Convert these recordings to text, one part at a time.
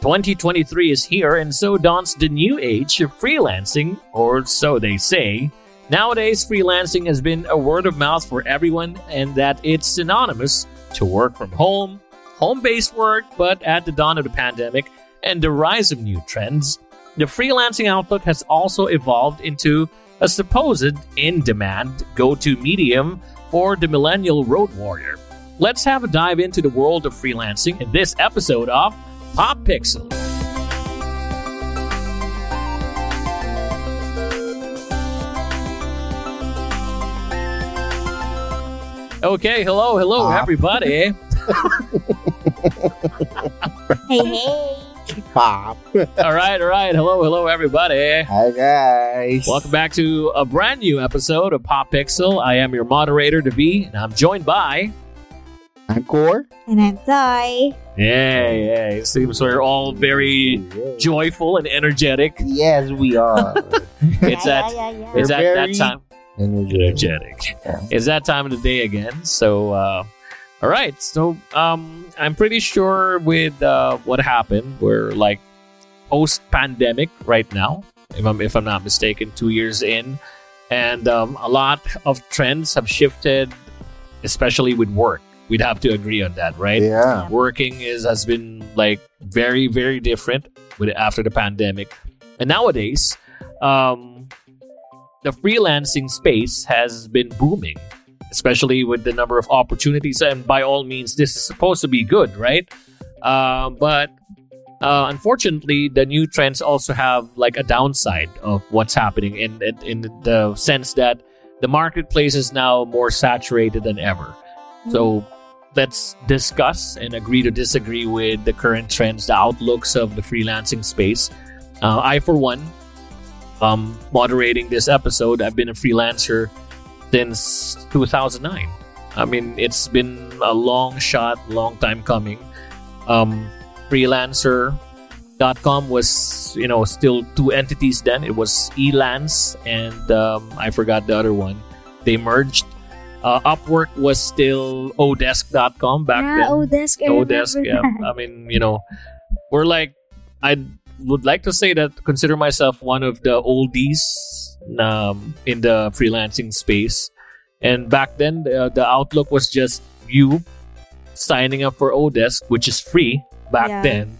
2023 is here, and so dawns the new age of freelancing, or so they say. Nowadays, freelancing has been a word of mouth for everyone, and that it's synonymous to work from home, home based work, but at the dawn of the pandemic and the rise of new trends, the freelancing outlook has also evolved into a supposed in demand go to medium for the millennial road warrior. Let's have a dive into the world of freelancing in this episode of Pop Pixel. Okay, hello, hello, Pop. everybody. Hey, hey. Pop. all right, all right, hello, hello, everybody. Hi guys. Welcome back to a brand new episode of Pop Pixel. I am your moderator, Devi, and I'm joined by. Anchor. And I'm Zoe. Yeah, yeah. It seems we're all very joyful and energetic. Yes, we are. It's yeah, that. yeah, yeah, yeah. It's We're that, that very- time. Energetic. Yeah. It's that time of the day again. So, uh, all right. So, um, I'm pretty sure with uh, what happened, we're like post pandemic right now, if I'm if I'm not mistaken, two years in, and um, a lot of trends have shifted, especially with work. We'd have to agree on that, right? Yeah. working is has been like very very different with after the pandemic and nowadays um the freelancing space has been booming especially with the number of opportunities and by all means this is supposed to be good right uh, but uh, unfortunately the new trends also have like a downside of what's happening in, in in the sense that the marketplace is now more saturated than ever so let's discuss and agree to disagree with the current trends, the outlooks of the freelancing space. Uh, I, for one, um, moderating this episode, I've been a freelancer since 2009. I mean, it's been a long shot, long time coming. Um, freelancer.com was, you know, still two entities then. It was Elance and um, I forgot the other one. They merged. Uh, Upwork was still Odesk.com back then. Odesk. I Odesk, yeah. that. I mean, you know, we're like, I would like to say that consider myself one of the oldies um, in the freelancing space. And back then, the, the outlook was just you signing up for Odesk, which is free back Yeah. then.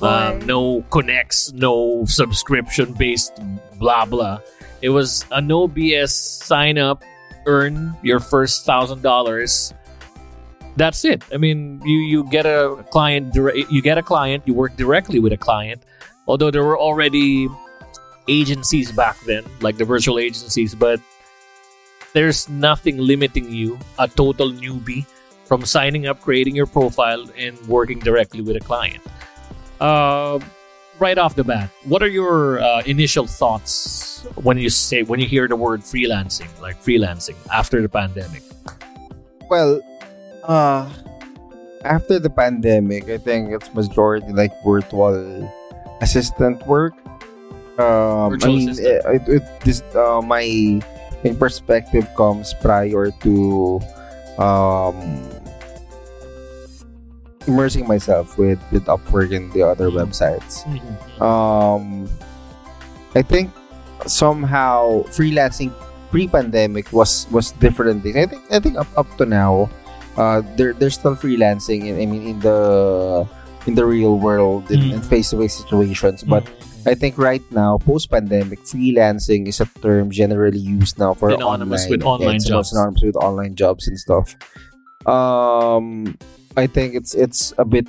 Um, no connects, no subscription based blah blah. It was a no BS sign up, earn your first thousand dollars. That's it. I mean, you you get a client, you get a client, you work directly with a client. Although there were already agencies back then, like the virtual agencies, but there's nothing limiting you, a total newbie, from signing up, creating your profile, and working directly with a client. Uh, right off the bat, what are your uh, initial thoughts when you say when you hear the word freelancing, like freelancing after the pandemic? Well, uh, after the pandemic, I think it's majority like virtual assistant work. Um, Virtual I mean, assistant. it, it, this uh, my in perspective comes prior to um immersing myself with with Upwork and the other Mhm. websites. um I think somehow freelancing pre-pandemic was was different things. I think I think up, up to now, uh, there there's still freelancing. In, I mean, in the in the real world in, in Mhm. face-to-face situations. But I think right now, post-pandemic, freelancing is a term generally used now for Synonymous online, with online it's jobs. Synonymous with online jobs and stuff. Um, I think it's it's a bit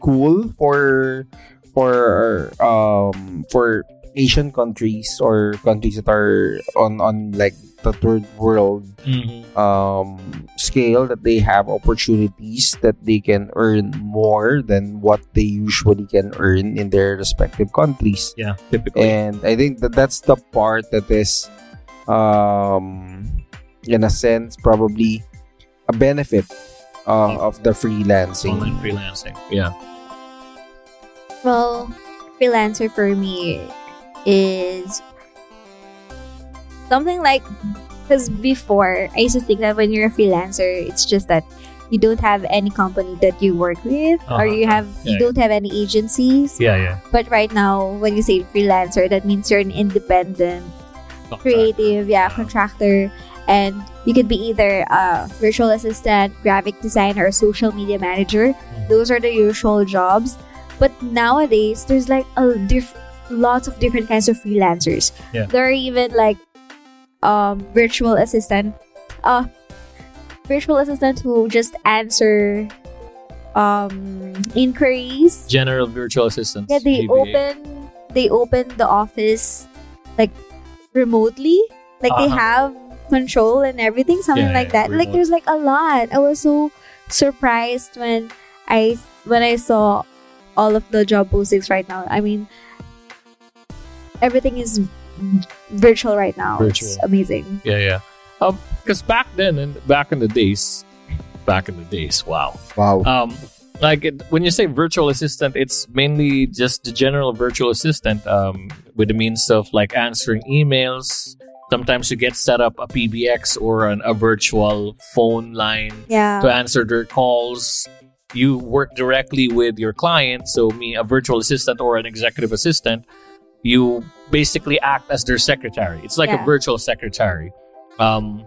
cool for for um for Asian countries or countries that are on on like the third world Mhm. um scale that they have opportunities that they can earn more than what they usually can earn in their respective countries yeah, typically. and i think that that's the part that is um in a sense probably a benefit uh, of the freelancing online freelancing. Yeah. Well, freelancer for me is something like because before I used to think that when you're a freelancer, it's just that you don't have any company that you work with Uh-huh. or you have you Yeah. don't have any agencies. Yeah, yeah. But right now, when you say freelancer, that means you're an independent, creative, yeah, contractor, and you could be either a virtual assistant, graphic designer, or social media manager. Mm-hmm. Those are the usual jobs. But nowadays, there's like a diff- lots of different kinds of freelancers. Yeah. There are even like um, virtual assistant, uh, virtual assistant who just answer um, inquiries General virtual assistants. yeah, they GVA. open they open the office like remotely. Like they Uh-huh. have control and everything, something Yeah, like yeah, that. Like there's like a lot. I was so surprised when I when I saw all of the job postings right now. I mean everything is virtual right now. It's Virtual. amazing. Yeah, yeah. Um, because back then and back in the days, back in the days, wow. Wow. Um, like it, when you say virtual assistant, it's mainly just the general virtual assistant. Um, with the means of like answering emails. Sometimes you get set up a PBX or an, a virtual phone line Yeah. to answer their calls. You work directly with your client. So, me, a virtual assistant or an executive assistant, you basically act as their secretary. It's like a virtual secretary. Um,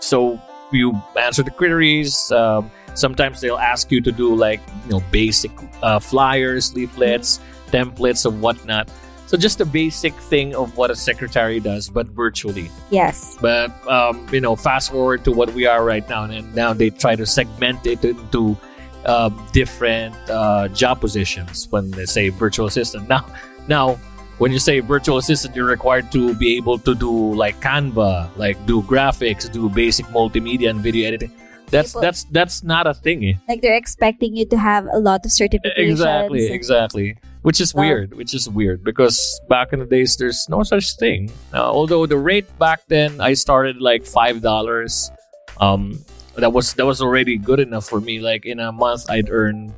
so you answer the queries. Um, sometimes they'll ask you to do like you know basic uh, flyers, leaflets, templates, and whatnot. So just a basic thing of what a secretary does, but virtually. Yes. But um, you know, fast forward to what we are right now, and now they try to segment it into um, different uh, job positions when they say virtual assistant. Now, now when you say virtual assistant, you're required to be able to do like Canva, like do graphics, do basic multimedia and video editing. That's People- that's that's not a thing. eh? Like they're expecting you to have a lot of certifications. Exactly, exactly. Which is weird. Which is weird because back in the days, there's no such thing. Uh, although the rate back then, I started like five dollars. Um, that was that was already good enough for me. Like in a month, I'd earn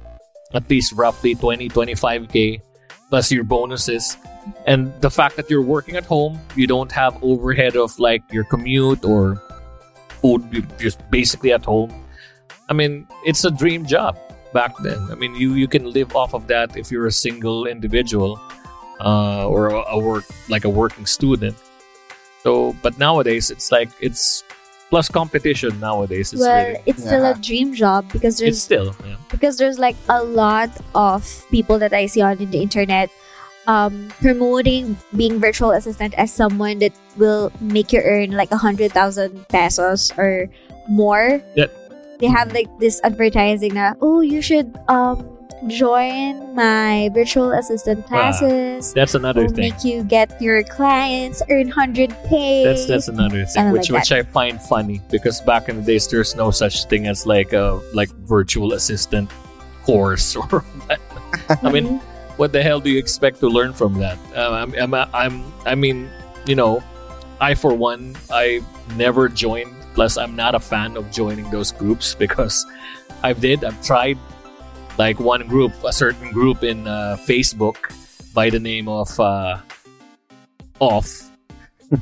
at least roughly 20, 25 k plus your bonuses. And the fact that you're working at home, you don't have overhead of like your commute or food. You're just basically at home. I mean, it's a dream job back then. I mean, you you can live off of that if you're a single individual uh, or a, a work like a working student. So, but nowadays it's like it's plus competition. Nowadays it's well, really it's still a dream job because it's there's still yeah. because there's like a lot of people that I see on the internet um, promoting being virtual assistant as someone that will make you earn like a hundred thousand pesos or more. That- They have like this advertising na, oh, you should um join my virtual assistant classes. That's another will thing. make you get your clients earn hundred k. That's that's another thing, which like which I find funny because back in the days there's no such thing as like a like virtual assistant course or. I mean, what the hell do you expect to learn from that? Uh, I'm, I'm, I'm, I mean, you know, I for one, I never joined. Plus, I'm not a fan of joining those groups because I've did. I've tried like one group, a certain group in uh, Facebook by the name of uh, Off,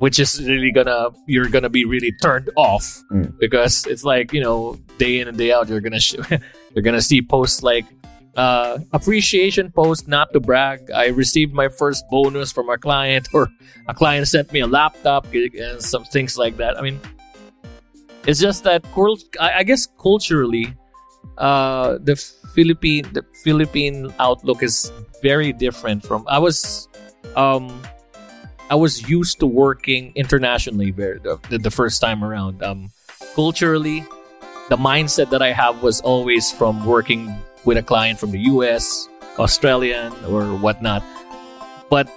which is really gonna you're gonna be really turned off Mm. because it's like you know day in and day out you're gonna sh- you're gonna see posts like uh, appreciation post not to brag. I received my first bonus from a client or a client sent me a laptop and some things like that. I mean it's just that I, guess culturally uh, the philippine the philippine outlook is very different from i was um i was used to working internationally the, the first time around. Um culturally the mindset that i have was always from working with a client from the us australian or whatnot. But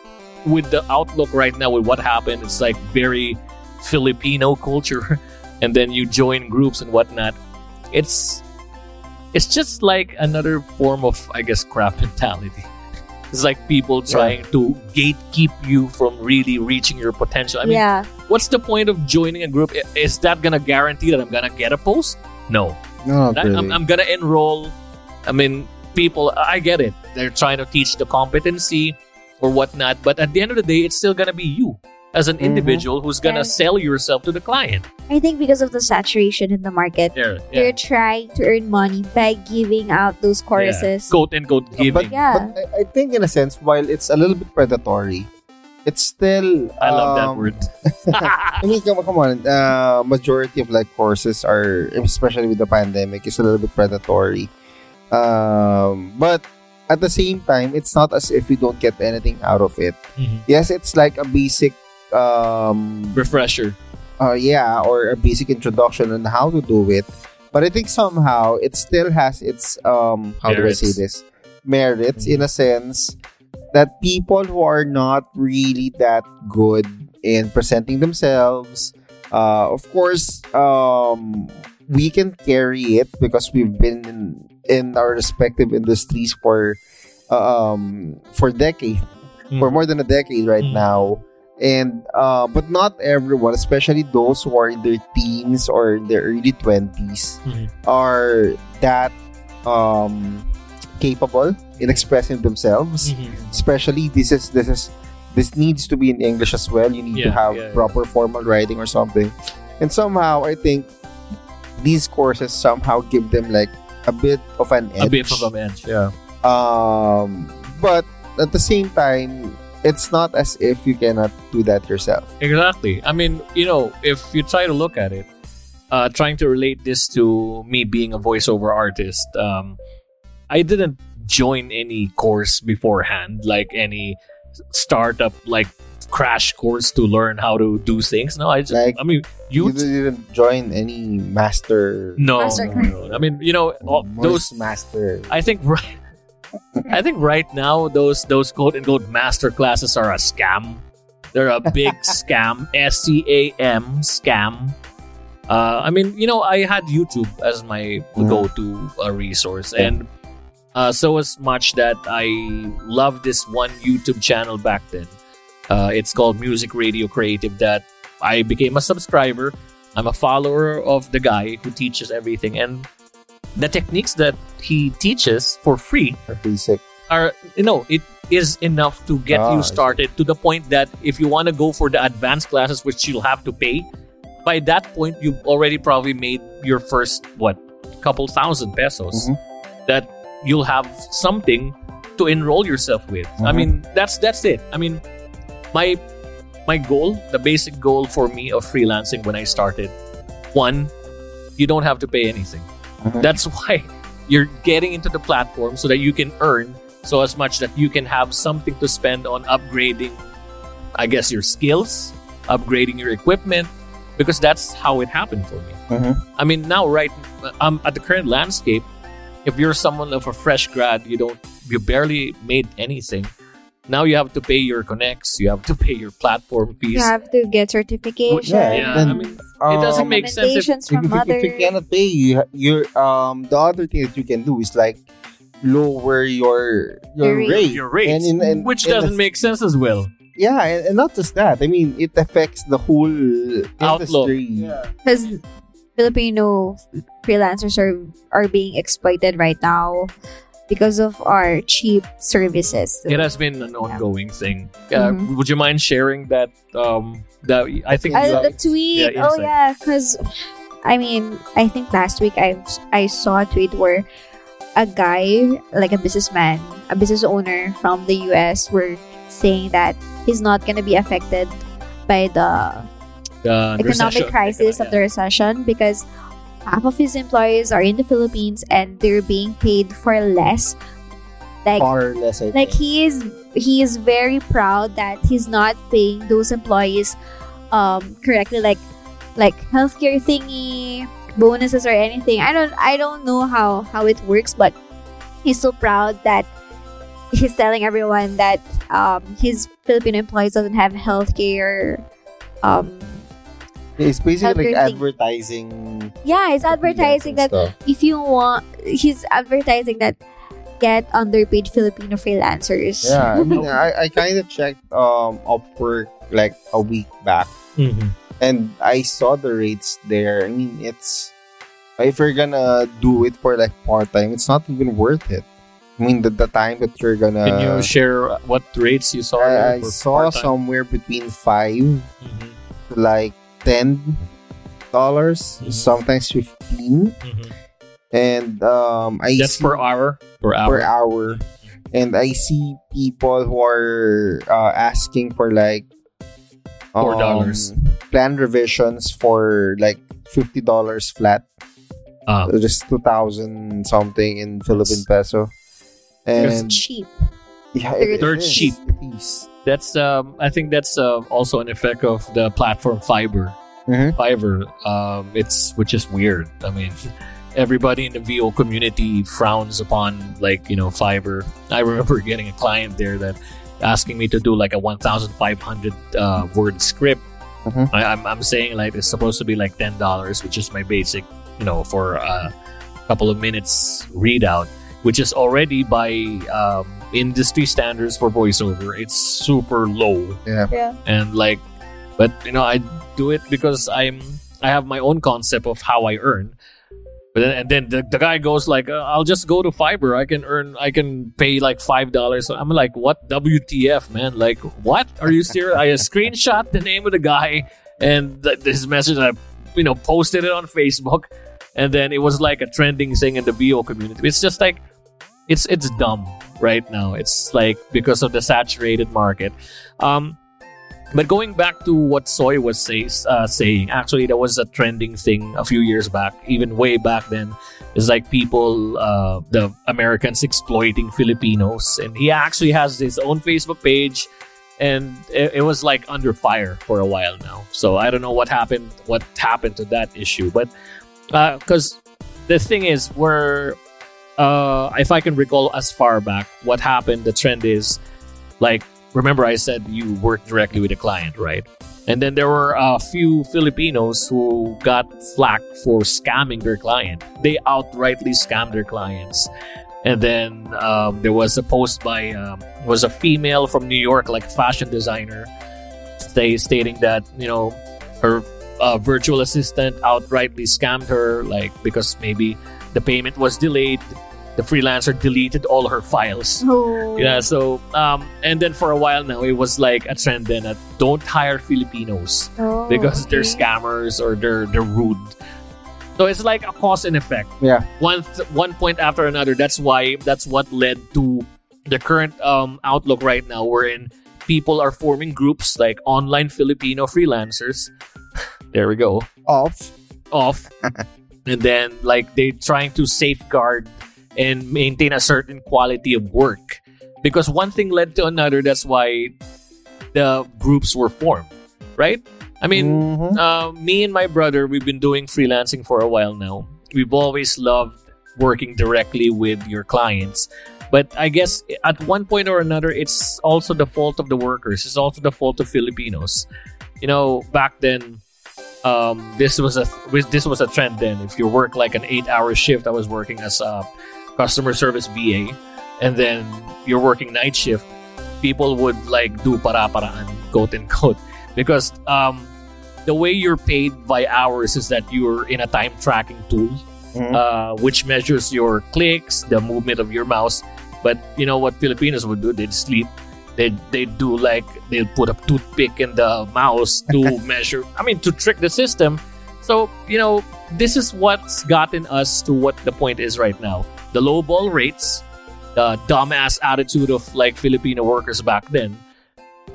with the outlook right now with what happened it's like very filipino culture and then you join groups and whatnot. It's it's just like another form of i guess crab mentality. It's like people trying to gatekeep you from really reaching your potential. I mean yeah. what's the point of joining a group? Is that gonna guarantee that i'm gonna get a post? No. No, not really. I'm, I'm gonna enroll. I mean, people. I get it. They're trying to teach the competency or whatnot, but at the end of the day, it's still gonna be you as an Mhm. individual who's gonna Yes. sell yourself to the client. I think because of the saturation in the market, There, they're trying to earn money by giving out those courses. Quote unquote But, giving. Yeah. but I, I think in a sense, while it's a little bit predatory, it's still. I love that um, word. I mean, come, come on. Uh, majority of like courses are, especially with the pandemic, is a little bit predatory. Um, but at the same time, it's not as if we don't get anything out of it. Mhm. Yes, it's like a basic, um, Refresher. uh, yeah, or a basic introduction on how to do it. But I think somehow it still has its um, how do I say Merits. this? Merits in a sense that people who are not really that good in presenting themselves, uh, of course, um, we can carry it because we've been in, our respective industries for um for decades for Mhm. more than a decade right Mm. now. And uh, but not everyone, especially those who are in their teens or in their early 20s Mhm. are that um, capable in expressing themselves. Mhm. Especially this is this is this needs to be in English as well. You need to have yeah, yeah. proper formal writing or something. And somehow I think these courses somehow give them like a bit of an edge A bit of an edge. Yeah. um but at the same time it's not as if you cannot do that yourself Exactly. I mean, you know, if you try to look at it, uh, trying to relate this to me being a voiceover artist, um, I didn't join any course beforehand, like any startup, like crash course to learn how to do things. No, I just, Like, I mean, you you. didn't join any master no, Master no, no. I mean, you know, all, those master I think right. I think right now those those quote unquote master classes are a scam. They're a big scam. S C A M scam. Uh, I mean, you know, I had YouTube as my Mhm. go-to uh, resource, Yeah. and uh, so as much that I love this one YouTube channel back then. Uh, it's called Music Radio Creative. That I became a subscriber. I'm a follower of the guy who teaches everything, and the techniques that he teaches for free or basic are you know it is enough to get Ah, you started to the point that if you want to go for the advanced classes which you'll have to pay by that point you've already probably made your first what couple thousand pesos Mhm. that you'll have something to enroll yourself with i Mhm. mean that's that's it i mean my my goal the basic goal for me of freelancing when i started one you don't have to pay anything Mhm. that's why you're getting into the platform so that you can earn so as much that you can have something to spend on upgrading i guess your skills upgrading your equipment because that's how it happened for me Mhm. i mean now right I'm at the current landscape if you're someone of a fresh grad you don't you barely made anything now you have to pay your connects you have to pay your platform fees You have to get certifications. Yeah, yeah then, i mean it doesn't make sense if recommendations if, if, if you cannot pay you you um the other thing that you can do is like lower your your Your rate. rate your rates And in- and- which and doesn't make sense as well yeah and, and not just that i mean it affects the whole Outlook. industry because Filipino freelancers are are being exploited right now because of our cheap services. It has been an ongoing thing. Uh, Mhm. Would you mind sharing that? Um, that I think Uh, the tweet. Yeah, oh yeah, because I mean, I think last week I I saw a tweet where a guy, like a businessman, a business owner from the U.S., were saying that he's not gonna be affected by the the economic recession. crisis of the recession because half of his employees are in the Philippines and they're being paid for less. Like far less I like think. he is he is very proud that he's not paying those employees um correctly like like healthcare thingy bonuses or anything i don't i don't know how how it works but he's so proud that he's telling everyone that um his filipino employees doesn't have healthcare um it's basically like advertising yeah it's advertising that stuff. if you want he's advertising that get underpaid filipino freelancers yeah i mean i, I kind of checked um upwork like a week back Mhm. and I saw the rates there. I mean, it's if you're gonna do it for like part time, it's not even worth it. I mean, the, the time that you're gonna. Can you share what rates you saw? I, I saw part-time? somewhere between five Mhm. to like ten dollars, Mhm. sometimes fifteen, Mhm. and um, I That's see per hour. Per hour. per hour, and I see people who are uh, asking for like Four dollars. um, plan revisions for like fifty dollars flat. Ah. So just two thousand something in Philippine peso. And It's And cheap. Yeah, it They're is, cheap. It is. That's um. I think that's uh, also an effect of the platform Fiverr. Mhm. Fiverr. Um, it's which is weird. I mean, everybody in the VO community frowns upon like you know Fiverr. I remember getting a client there that asking me to do like a 1,500 uh, word script. Mhm. I, I'm I'm saying like it's supposed to be like ten dollars, which is my basic, you know, for a couple of minutes readout, which is already by um, industry standards for voiceover. It's super low. Yeah. and like but you know i do it because i'm i have my own concept of how i earn. But then, and then the, the guy goes like uh, i'll just go to Fiverr. I can earn i can pay like five dollars. I'm like what? Wtf man? Like what? Are you serious? I screenshot the name of the guy and th- this message i you know posted it on facebook. And then it was like a trending thing in the vo community. It's just like it's it's dumb right now it's like because of the saturated market um but going back to what Zoe was say, uh, saying, actually, there was a trending thing a few years back, even way back then. It's like people, uh, the Americans exploiting Filipinos. And he actually has his own Facebook page. And it, it was like under fire for a while now. So I don't know what happened, what happened to that issue. But because the thing is, we're, uh, if I can recall as far back, what happened, the trend is like remember I said you work directly with a client, right? And then there were a few Filipinos who got flack for scamming their client. They outrightly scammed their clients. And then um, there was a post by um, was a female from New York, like fashion designer, stating that you know her uh, virtual assistant outrightly scammed her, like because maybe the payment was delayed. The freelancer deleted all her files. Oh. Yeah, so um, and then for a while now, it was like a trend then that don't hire Filipinos Oh, because they're scammers or they're they're rude. So it's like a cause and effect. Yeah. One th- one point after another. That's why that's what led to the current um, outlook right now, wherein people are forming groups like online Filipino freelancers. there we go Off. off and then like they're trying to safeguard and maintain a certain quality of work. Because one thing led to another that's why the groups were formed right? I mean Mhm. uh, me and my brother we've been doing freelancing for a while now. We've always loved working directly with your clients. But i guess at one point or another it's also the fault of the workers. It's also the fault of filipinos. You know back then um, this was a this was a trend then. If you work like an eight hour shift i was working as a customer service va and then you're working night shift people would like do para-paraan quote unquote because um, the way you're paid by hours is that you're in a time tracking tool Mhm. uh, which measures your clicks the movement of your mouse. But you know what filipinos would do? They'd sleep they they do like they'll put a toothpick in the mouse to measure i mean to trick the system. So you know this is what's gotten us to what the point is right now. The low ball rates the dumbass attitude of like filipino workers back then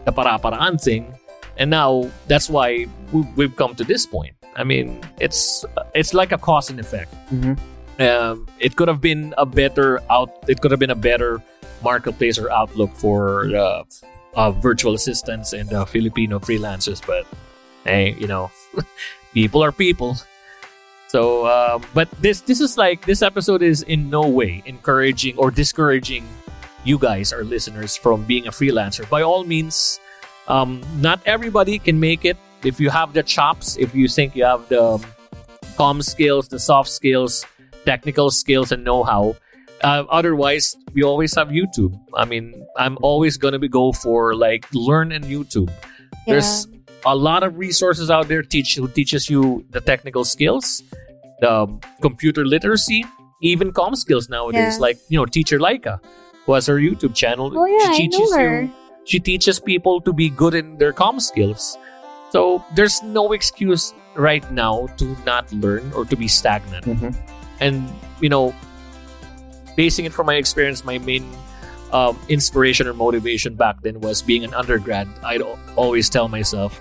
the para-paraan thing and now that's why we- we've come to this point. I mean it's it's like a cause and effect. Mhm. um, it could have been a better out it could have been a better marketplace or outlook for uh, uh, virtual assistants and uh, filipino freelancers but hey you know people are people. So um, but this this is like this episode is in no way encouraging or discouraging you guys our listeners from being a freelancer. By all means um, not everybody can make it. If you have the chops if you think you have the um, com skills the soft skills technical skills and know-how uh, otherwise we always have youtube i mean i'm always gonna be go for like learn in youtube Yeah. there's a lot of resources out there teach who teaches you the technical skills the um, computer literacy even com skills nowadays Yeah. like you know teacher Laika who has her youtube channel Oh yeah, I she know teaches her. you she teaches people to be good in their com skills so there's no excuse right now to not learn or to be stagnant. Mhm. And you know, basing it from my experience, my main um, inspiration or motivation back then was being an undergrad. I'd always tell myself,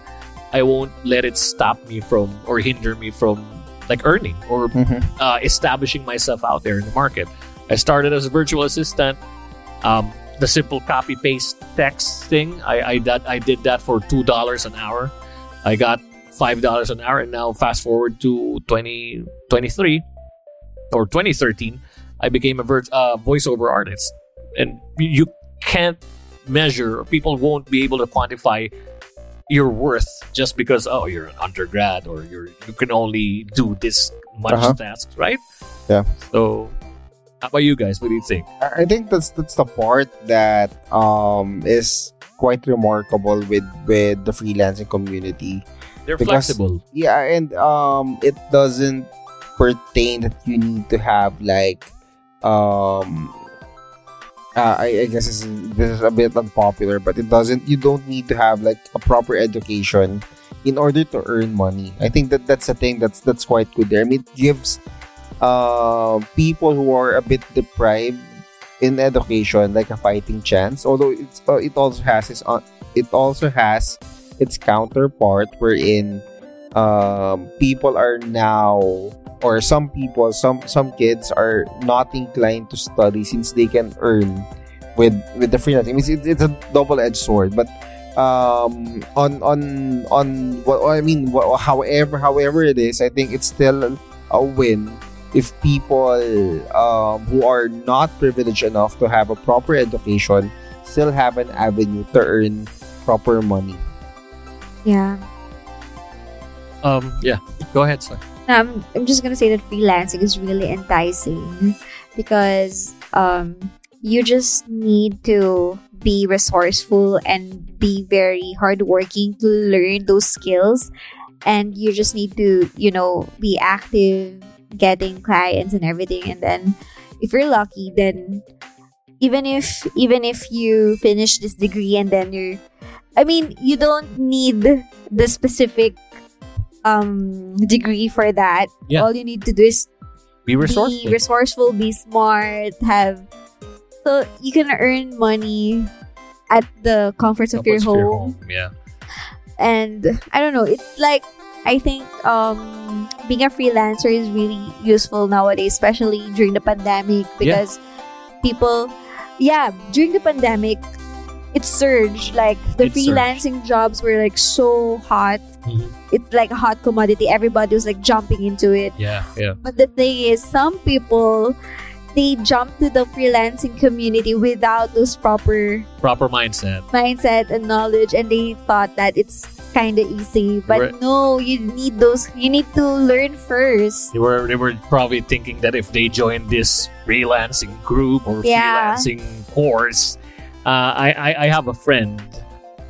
I won't let it stop me from or hinder me from like earning or Mhm. uh, establishing myself out there in the market. I started as a virtual assistant. Um, the simple copy paste text thing, I I, that, I did that for two dollars an hour. I got five dollars an hour, and now fast forward to 2023 or 2013, I became a vir- uh, voiceover artist, and you can't measure, or people won't be able to quantify your worth just because oh you're an undergrad or you're you can only do this much Uh-huh. tasks, right? Yeah. So, how about you guys? What do you think? I I think that's that's the part that um is quite remarkable with with the freelancing community. They're Because- flexible. Yeah, and um it doesn't pertain that you need to have like um uh, I, I guess this is, this is a bit unpopular, but it doesn't. You don't need to have like a proper education in order to earn money. I think that that's a thing that's that's quite good there. I mean, it gives uh, people who are a bit deprived in education like a fighting chance. Although it's uh, it also has its uh, it also has its counterpart wherein um, people are now or some people some some kids are not inclined to study since they can earn with with the freelancing. It's, it's, it's a double edged sword, but um on on on what I mean wha- however however it is I think it's still a win if people um, who are not privileged enough to have a proper education still have an avenue to earn proper money Yeah. Um, yeah. Go ahead, sir. Now, I'm, I'm just gonna say that freelancing is really enticing because um, you just need to be resourceful and be very hardworking to learn those skills, and you just need to, you know, be active, getting clients and everything, and then if you're lucky, then even if even if you finish this degree and then you're, I mean, you don't need the specific um degree for that. Yeah. All you need to do is Be resourceful. be resourceful, be smart, have so you can earn money at the comforts of your Comforts of home. Yeah. And I don't know, it's like I think um being a freelancer is really useful nowadays, especially during the pandemic because people yeah, during the pandemic it surged like the It surged. freelancing jobs were like so hot. Mhm. It's like a hot commodity. Everybody was like jumping into it. Yeah. Yeah. But the thing is, some people they jump to the freelancing community without those proper Proper mindset. mindset and knowledge, and they thought that it's kind of easy. But Right. no, you need those. You need to learn first. They were they were probably thinking that if they join this freelancing group or Yeah. freelancing course, uh, I, I I have a friend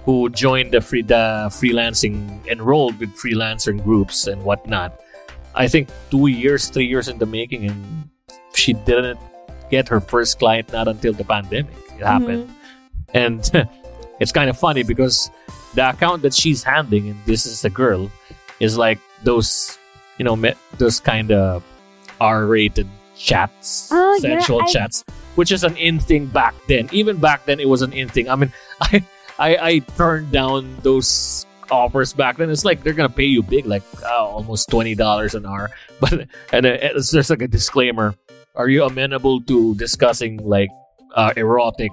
who joined the free the freelancing enrolled with freelancer groups and whatnot. I think two years, three years in the making, and she didn't get her first client not until the pandemic it happened. Mm-hmm. And it's kind of funny because the account that she's handling, and this is the girl, is like those, you know, me- those kind of R-rated chats, Oh, yeah, I- chats, which is an in thing back then. Even back then, it was an in thing. I mean, I, I, I turned down those offers back then. It's like they're gonna pay you big, like uh, almost twenty dollars an hour. But and uh, it's there's like a disclaimer: Are you amenable to discussing like uh, erotic?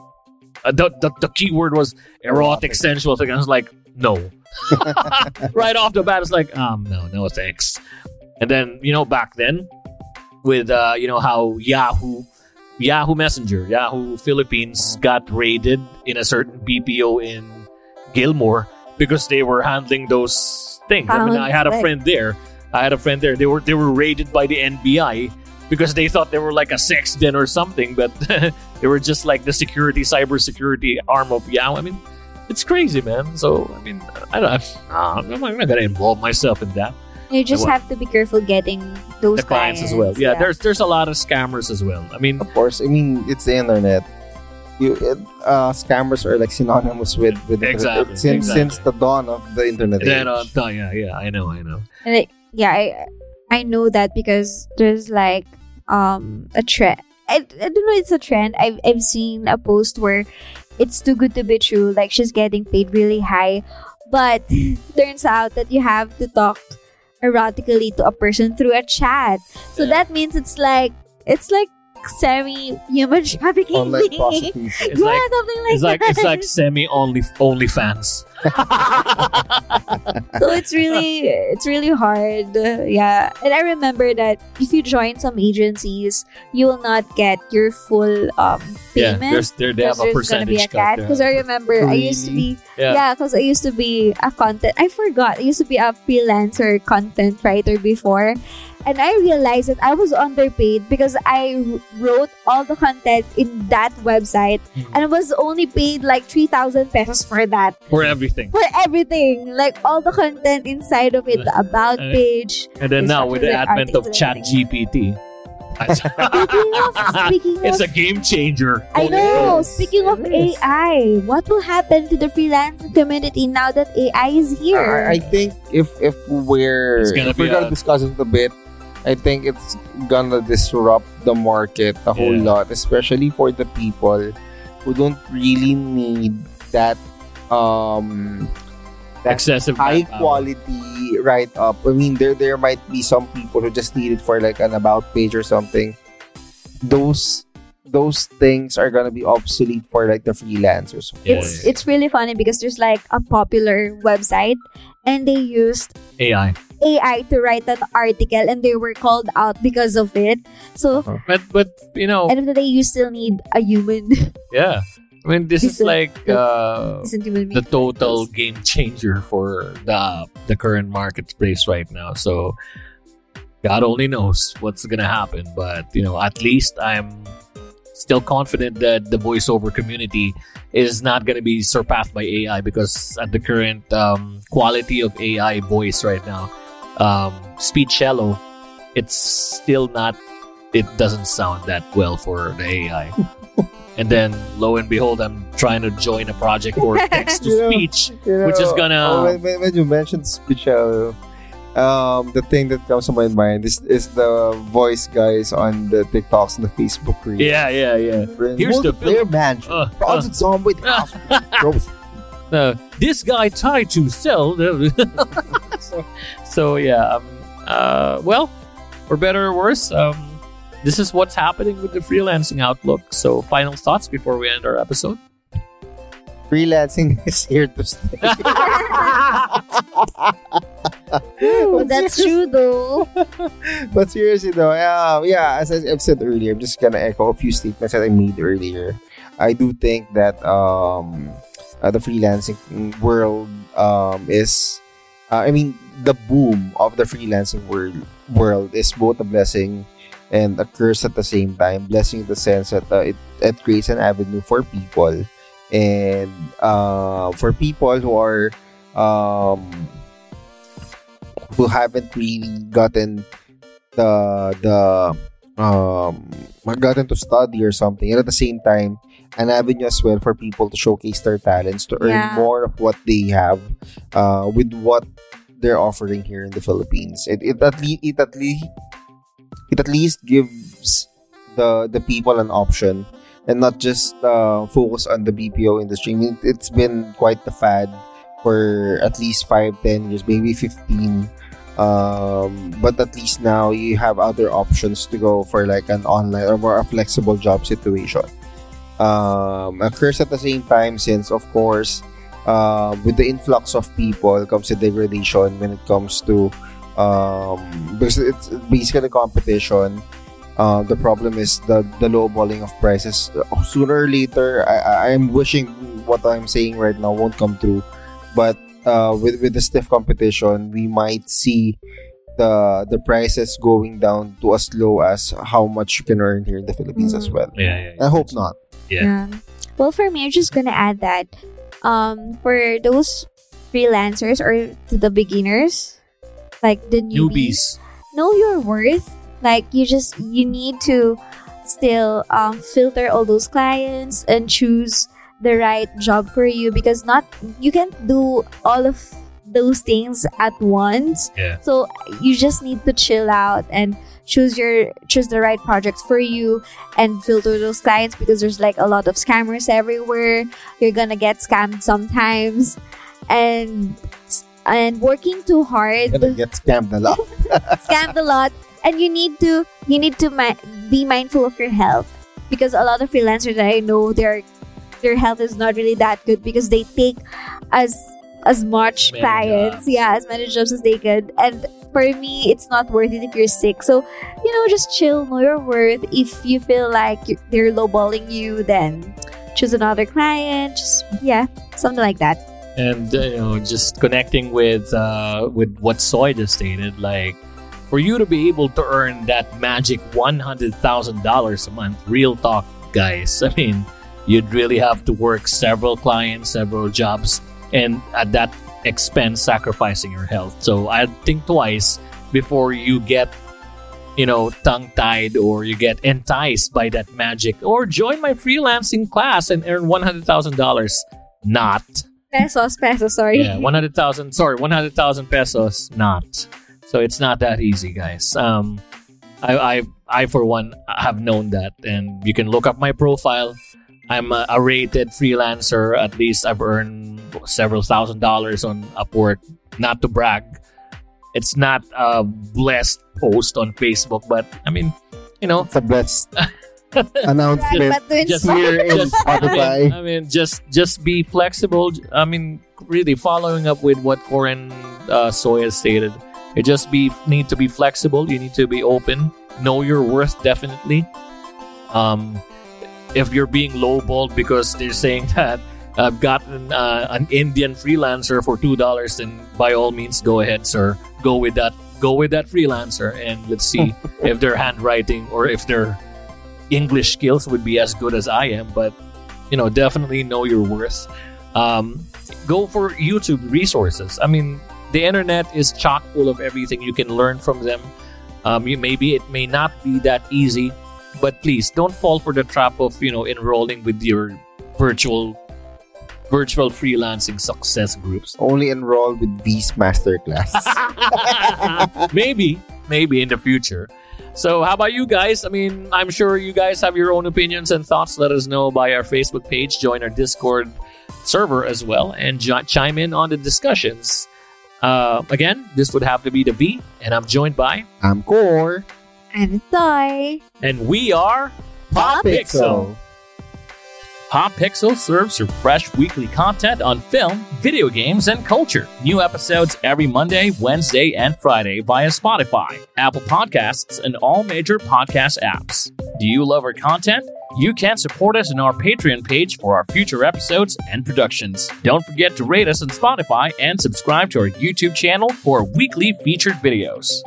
Uh, the, the the key word was erotic, Erotic. sensual thing. I was like, no. right off the bat, it's like, um, no, no, thanks. And then you know, back then, with uh, you know how Yahoo, Yahoo Messenger, Yahoo Philippines got raided in a certain BPO in Gilmore because they were handling those things. I mean, I had a friend there. I had a friend there. They were they were raided by the NBI because they thought they were like a sex den or something, but they were just like the security, cybersecurity arm of Yahoo. I mean, it's crazy, man. So I mean, I don't. I'm not, I'm not gonna involve myself in that. You just What? have to be careful getting those the clients, as well. Yeah, there's there's a lot of scammers as well. I mean, Of course, I mean it's the internet. You, it, uh, scammers are like synonymous with with Exactly, internet since exactly. since the dawn of the internet. then, age. uh, yeah, yeah, I know, I know. And it, yeah, I I know that because there's like um a trend. I, I don't know it's a trend. I've I've seen a post where it's too good to be true. Like she's getting paid really high, but turns out that you have to talk erotically to a person through a chat. So that means it's like it's like semi human trafficking. Online thing. prostitution. It's yeah, like- something like It's like it's like semi only only fans. so it's really it's really hard yeah and i remember that if you join some agencies you will not get your full um Yeah, payment there's there they have a there's gonna be a cut. because i remember i used to be Yeah. yeah because i used to be a content i forgot i used to be a freelancer content writer before and I realized that I was underpaid because I wrote all the content in that website Mhm. and I was only paid like 3,000 pesos for that for everything. for everything, like all the content inside of it, the about Uh, page. And then now with the Instructions, advent of articles, Chat GPT, Speaking of, speaking it's of, a game changer. I know. Yes, Speaking of. AI, what will happen to the freelancer community now that AI is here? I, I think if if we're It's gonna if we're be gonna a- discuss it a bit, I think it's gonna disrupt the market a whole Yeah. lot, especially for the people who don't really need that um that Excessive high manpower. quality write up. I mean, there there might be some people who just need it for like an about page or something. Those those things are gonna be obsolete for like the freelancers. Yeah, it's it's really funny because there's like a popular website and they used AI. AI to write an article and they were called out because of it. So But but you know, end of the day, you still need a human. yeah. I mean, this is like uh, the total game changer for the the current marketplace right now. So God only knows what's gonna happen, but you know, at least I'm still confident that the voiceover community is not gonna be surpassed by AI because at the current um, quality of AI voice right now, um, Speechelo, it's still not. It doesn't sound that well for the AI. And then, lo and behold, I'm trying to join a project for text to You know, speech. Which is gonna- oh, when, when, you mentioned special, um, the thing that comes to my mind is is the voice guys on the TikToks and the Facebook reels. Yeah, yeah, yeah. Here's the multiplayer mansion. Uh, Project. Growth. Uh, this guy tried to sell. So, so yeah. Um, uh, well, for better or worse, um, this is what's happening with the freelancing outlook. So, final thoughts before we end our episode. Freelancing is here to stay. Ooh, But that's seriously- true though. But seriously though, um, yeah, as I- I've said earlier, I'm just gonna echo a few statements that I made earlier. I do think that um, uh, the freelancing world um, is, uh, I mean, the boom of the freelancing world world is both a blessing and a curse at the same time. Blessing in the sense that uh, it, it creates an avenue for people and uh, for people who are um, who haven't really gotten the the um gotten to study or something and at the same time an avenue as well for people to showcase their talents to earn Yeah. more of what they have uh with what they're offering here in the Philippines it, it at least it at least it at least gives the the people an option and not just uh, focus on the BPO industry. I mean, it's been quite the fad for at least five, ten years, maybe 15. Um, but at least now you have other options to go for like an online or more a flexible job situation. Um, a curse at the same time since, of course, um, with the influx of people comes the degradation when it comes to um, because it's basically competition. Uh, the problem is the the lowballing of prices. Uh, Sooner or later, I I'm wishing what I'm saying right now won't come true, but uh, with with the stiff competition, we might see the the prices going down to as low as how much you can earn here in the Philippines as Mm. well. Yeah, yeah. I hope not. Yeah. Well, for me, I'm just gonna add that um, for those freelancers or to the beginners, like the newbies, Newbies. know your worth. Like you just you need to still um, filter all those clients and choose the right job for you because not you can't do all of those things at once. Yeah. So you just need to chill out and choose your choose the right projects for you and filter those clients because there's like a lot of scammers everywhere. You're gonna get scammed sometimes, and and working too hard You're Gonna get scammed a lot. scammed a lot and you need to you need to mi- be mindful of your health because a lot of freelancers that I know their their health is not really that good because they take as as much clients jobs. yeah as many jobs as they could. And for me it's not worth it if you're sick. So you know just chill know your worth. If you feel like they're lowballing you then choose another client. Just yeah something like that. And uh, you know just connecting with uh, with what Zoe just stated, like for you to be able to earn that magic one hundred thousand dollars a month, real talk, guys. I mean, you'd really have to work several clients, several jobs, and at that expense, sacrificing your health. So I'd think twice before you get. You know, tongue tied, or you get enticed by that magic, or join my freelancing class and earn one hundred thousand dollars. Not pesos pesos sorry yeah, 100,000, sorry, 100,000 pesos, not. So it's not that easy, guys. Um, I, I, I, for one, have known that. And you can look up my profile. I'm a, a rated freelancer. At least I've earned several thousand dollars on Upwork. Not to brag. It's not a blessed post on Facebook, but I mean, you know, It's a blessed announcement but just- here in just- Spotify. I mean, just just be flexible. I mean, really following up with what Corin uh, Zoe stated. You just be need to be flexible. You need to be open. Know your worth definitely. Um, if you're being lowballed because they're saying that I've gotten uh, an Indian freelancer for two dollars, then by all means go ahead, sir. Go with that. Go with that freelancer, and let's see if their handwriting or if their English skills would be as good as I am. But you know, definitely know your worth. Um, go for YouTube resources. I mean, the internet is chock full of everything you can learn from them. Um, you maybe it may not be that easy, but please don't fall for the trap of you know enrolling with your virtual virtual freelancing success groups. Only enroll with V's Masterclass. maybe, maybe in the future. So, how about you guys? I mean, I'm sure you guys have your own opinions and thoughts. Let us know by our Facebook page. Join our Discord server as well, and j- chime in on the discussions. Uh, again, this would have to be the V, and I'm joined by, I'm Core. I'm Zoe. and we are Pop Pixel. Pop Pixel serves your fresh weekly content on film, video games, and culture. New episodes every Monday, Wednesday, and Friday via Spotify, Apple Podcasts, and all major podcast apps. Do you love our content? You can support us on our Patreon page for our future episodes and productions. Don't forget to rate us on Spotify and subscribe to our YouTube channel for weekly featured videos.